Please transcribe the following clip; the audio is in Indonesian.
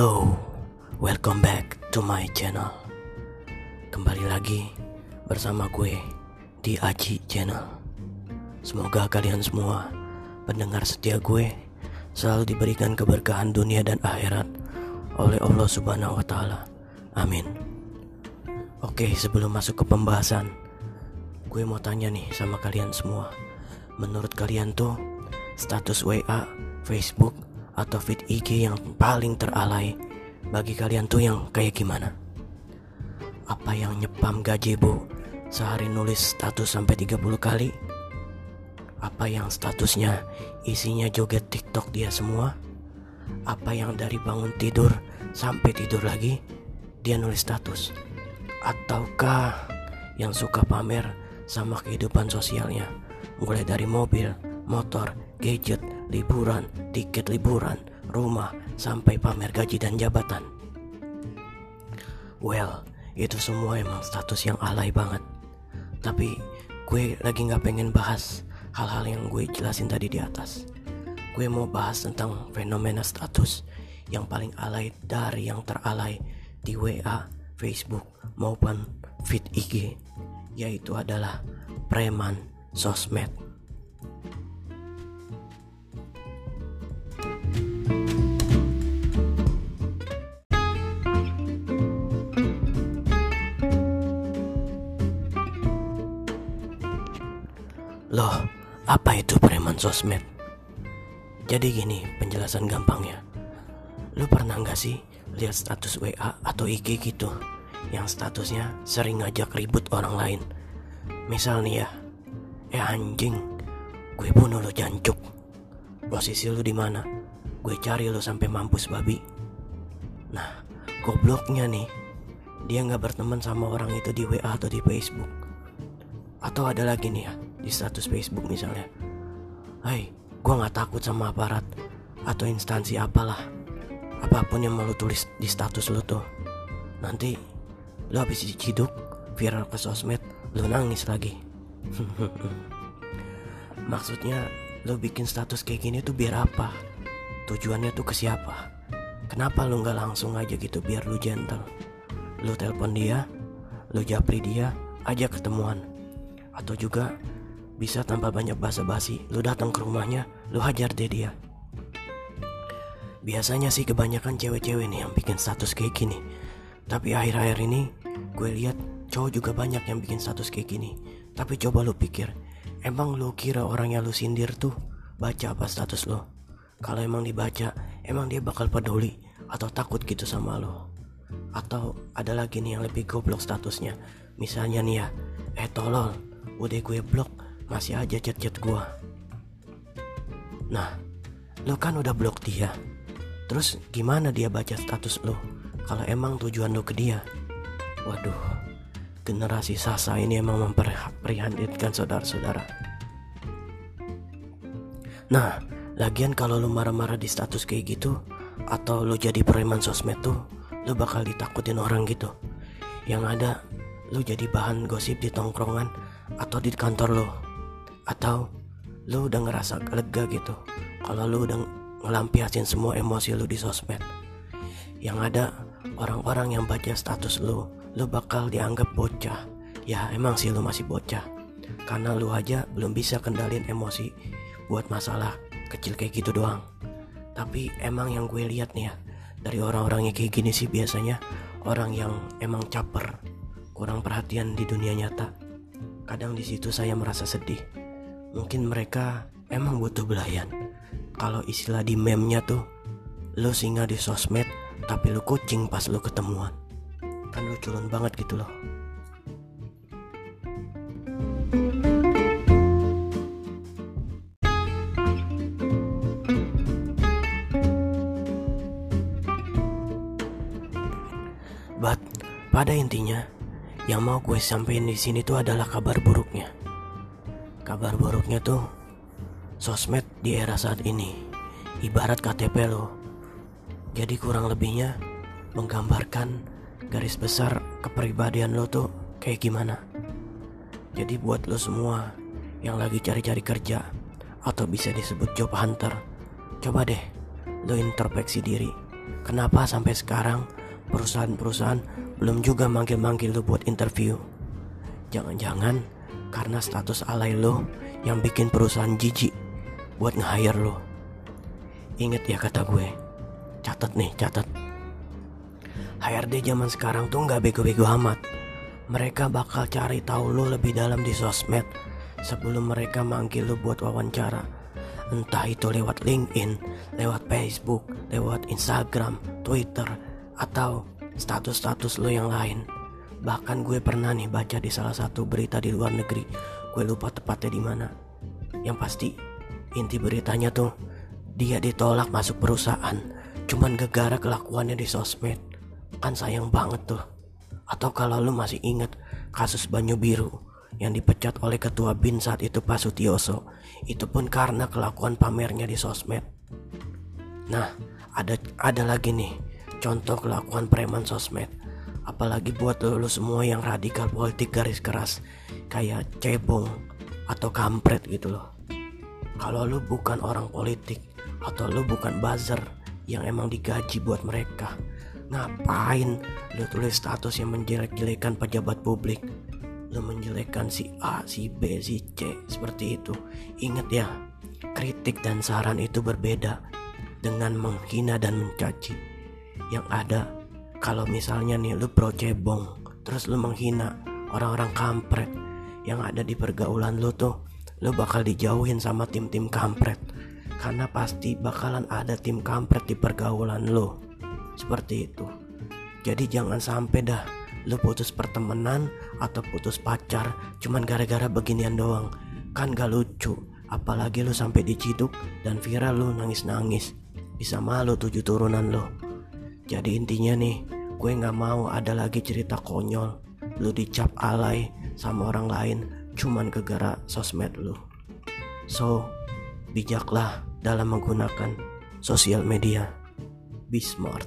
Hello, welcome back to my channel. Kembali lagi bersama gue di Aji Channel. Semoga kalian semua pendengar setia gue selalu diberikan keberkahan dunia dan akhirat oleh Allah Subhanahu wa taala. Amin. Oke, sebelum masuk ke pembahasan, gue mau tanya nih sama kalian semua. Menurut kalian tuh status WA, Facebook, atau feed IG yang paling teralai bagi kalian tuh yang kayak gimana? Apa yang nyepam gajebo sehari nulis status sampai 30 kali? Apa yang statusnya isinya joget TikTok dia semua? Apa yang dari bangun tidur sampai tidur lagi dia nulis status? Ataukah yang suka pamer sama kehidupan sosialnya mulai dari mobil, motor, gadget, liburan, tiket liburan, rumah, sampai pamer gaji dan jabatan. Well, itu semua emang status yang alay banget. Tapi gue lagi gak pengen bahas hal-hal yang gue jelasin tadi di atas. Gue mau bahas tentang fenomena status yang paling alay dari yang teralay di WA, Facebook, maupun feed IG, yaitu adalah preman sosmed. Loh, apa itu preman sosmed? Jadi gini penjelasan gampangnya. Lu pernah nggak sih lihat status WA atau IG gitu yang statusnya sering ngajak ribut orang lain? Misal nih ya, eh anjing, gue bunuh lo jancuk. Posisi lu di mana? Gue cari lo sampai mampus babi. Nah, gobloknya nih, dia nggak berteman sama orang itu di WA atau di Facebook. Atau ada lagi nih ya, di status Facebook misalnya. Hai, gue nggak takut sama aparat atau instansi apalah. Apa pun yang mau tulis di status lu tuh. Nanti lu habis diciduk, viral ke sosmed, lu nangis lagi. Maksudnya lu bikin status kayak gini tuh biar apa? Tujuannya tuh ke siapa? Kenapa lu nggak langsung aja gitu biar lu gentle? Lu telepon dia, lu japri dia, aja ketemuan. Atau juga bisa tanpa banyak basa-basi, lu datang ke rumahnya, lu hajar deh dia. Biasanya sih kebanyakan cewek-cewek nih yang bikin status kayak gini. Tapi akhir-akhir ini gue lihat cowok juga banyak yang bikin status kayak gini. Tapi coba lu pikir, emang lu kira orang yang lu sindir tuh baca apa status lo? Kalau emang dibaca, emang dia bakal peduli atau takut gitu sama lo? Atau ada lagi nih yang lebih goblok statusnya. Misalnya nih ya, eh tolol, udah gue blok, masih aja chat-chat gue. Nah, lo kan udah blok dia. Terus gimana dia baca status lo? Kalau emang tujuan lo ke dia? Waduh, generasi Sasa ini emang memprihatinkan saudara-saudara. Nah, lagian kalau lo marah-marah di status kayak gitu, atau lo jadi preman sosmed tuh, lo bakal ditakutin orang gitu. Yang ada, lo jadi bahan gosip di tongkrongan atau di kantor lo. Atau lo udah ngerasa lega gitu kalau lo udah ngelampiasin semua emosi lo di sosmed. Yang ada, orang-orang yang baca status lo, lo bakal dianggap bocah. Ya emang sih lo masih bocah. Karena lo aja belum bisa kendalin emosi buat masalah kecil kayak gitu doang. Tapi emang yang gue lihat nih ya, dari orang-orang yang kayak gini sih biasanya orang yang emang caper, kurang perhatian di dunia nyata. Kadang di situ saya merasa sedih. Mungkin mereka emang butuh belayan. Kalau istilah di meme-nya tuh, lo singa di sosmed, tapi lo kucing pas lo ketemuan. Kan lu culun banget gitu loh. But pada intinya, yang mau gue sampaikan di sini tuh adalah kabar buruknya. Kabar buruknya tuh sosmed di era saat ini ibarat KTP lo. Jadi kurang lebihnya menggambarkan garis besar kepribadian lo tuh kayak gimana. Jadi buat lo semua yang lagi cari-cari kerja atau bisa disebut job hunter, coba deh lo introspeksi diri. Kenapa sampai sekarang perusahaan-perusahaan belum juga manggil-manggil lu buat interview? Jangan-jangan karena status alay lo yang bikin perusahaan jijik buat nge-hire lo. Ingat ya kata gue, catat nih, catat. HRD zaman sekarang tuh nggak bego-bego amat. Mereka bakal cari tahu lo lebih dalam di sosmed sebelum mereka manggil lo buat wawancara. Entah itu lewat LinkedIn, lewat Facebook, lewat Instagram, Twitter, atau status-status lo yang lain. Bahkan gue pernah nih baca di salah satu berita di luar negeri. Gue lupa tepatnya di mana. Yang pasti inti beritanya tuh dia ditolak masuk perusahaan cuman gegara kelakuannya di sosmed. Kan sayang banget tuh. Atau kalau lu masih inget kasus Banyu Biru yang dipecat oleh ketua BIN saat itu Pak Sutioso. Itu pun karena kelakuan pamernya di sosmed. Nah, ada ada lagi nih contoh kelakuan preman sosmed apalagi buat lo, lo semua yang radikal politik garis keras kayak cebong atau kampret gitu loh. Kalau lo bukan orang politik atau lo bukan buzzer yang emang digaji buat mereka ngapain lo tulis status yang menjelek-jelekan pejabat publik? Lo menjelekkan si A, si B, si C seperti itu. Ingat ya kritik dan saran itu berbeda dengan menghina dan mencaci. Yang ada kalau misalnya nih lu pro cebong terus lu menghina orang-orang kampret yang ada di pergaulan lu tuh lu bakal dijauhin sama tim-tim kampret. Karena pasti bakalan ada tim kampret di pergaulan lu. Seperti itu. Jadi jangan sampai dah lu putus pertemanan atau putus pacar cuman gara-gara beginian doang. Kan gak lucu apalagi lu sampai diciduk dan viral lu nangis-nangis. Bisa malu tujuh turunan lo jadi intinya nih, gue gak mau ada lagi cerita konyol. Lu dicap alay sama orang lain cuman gegara sosmed lu. So, bijaklah dalam menggunakan sosial media. Be smart.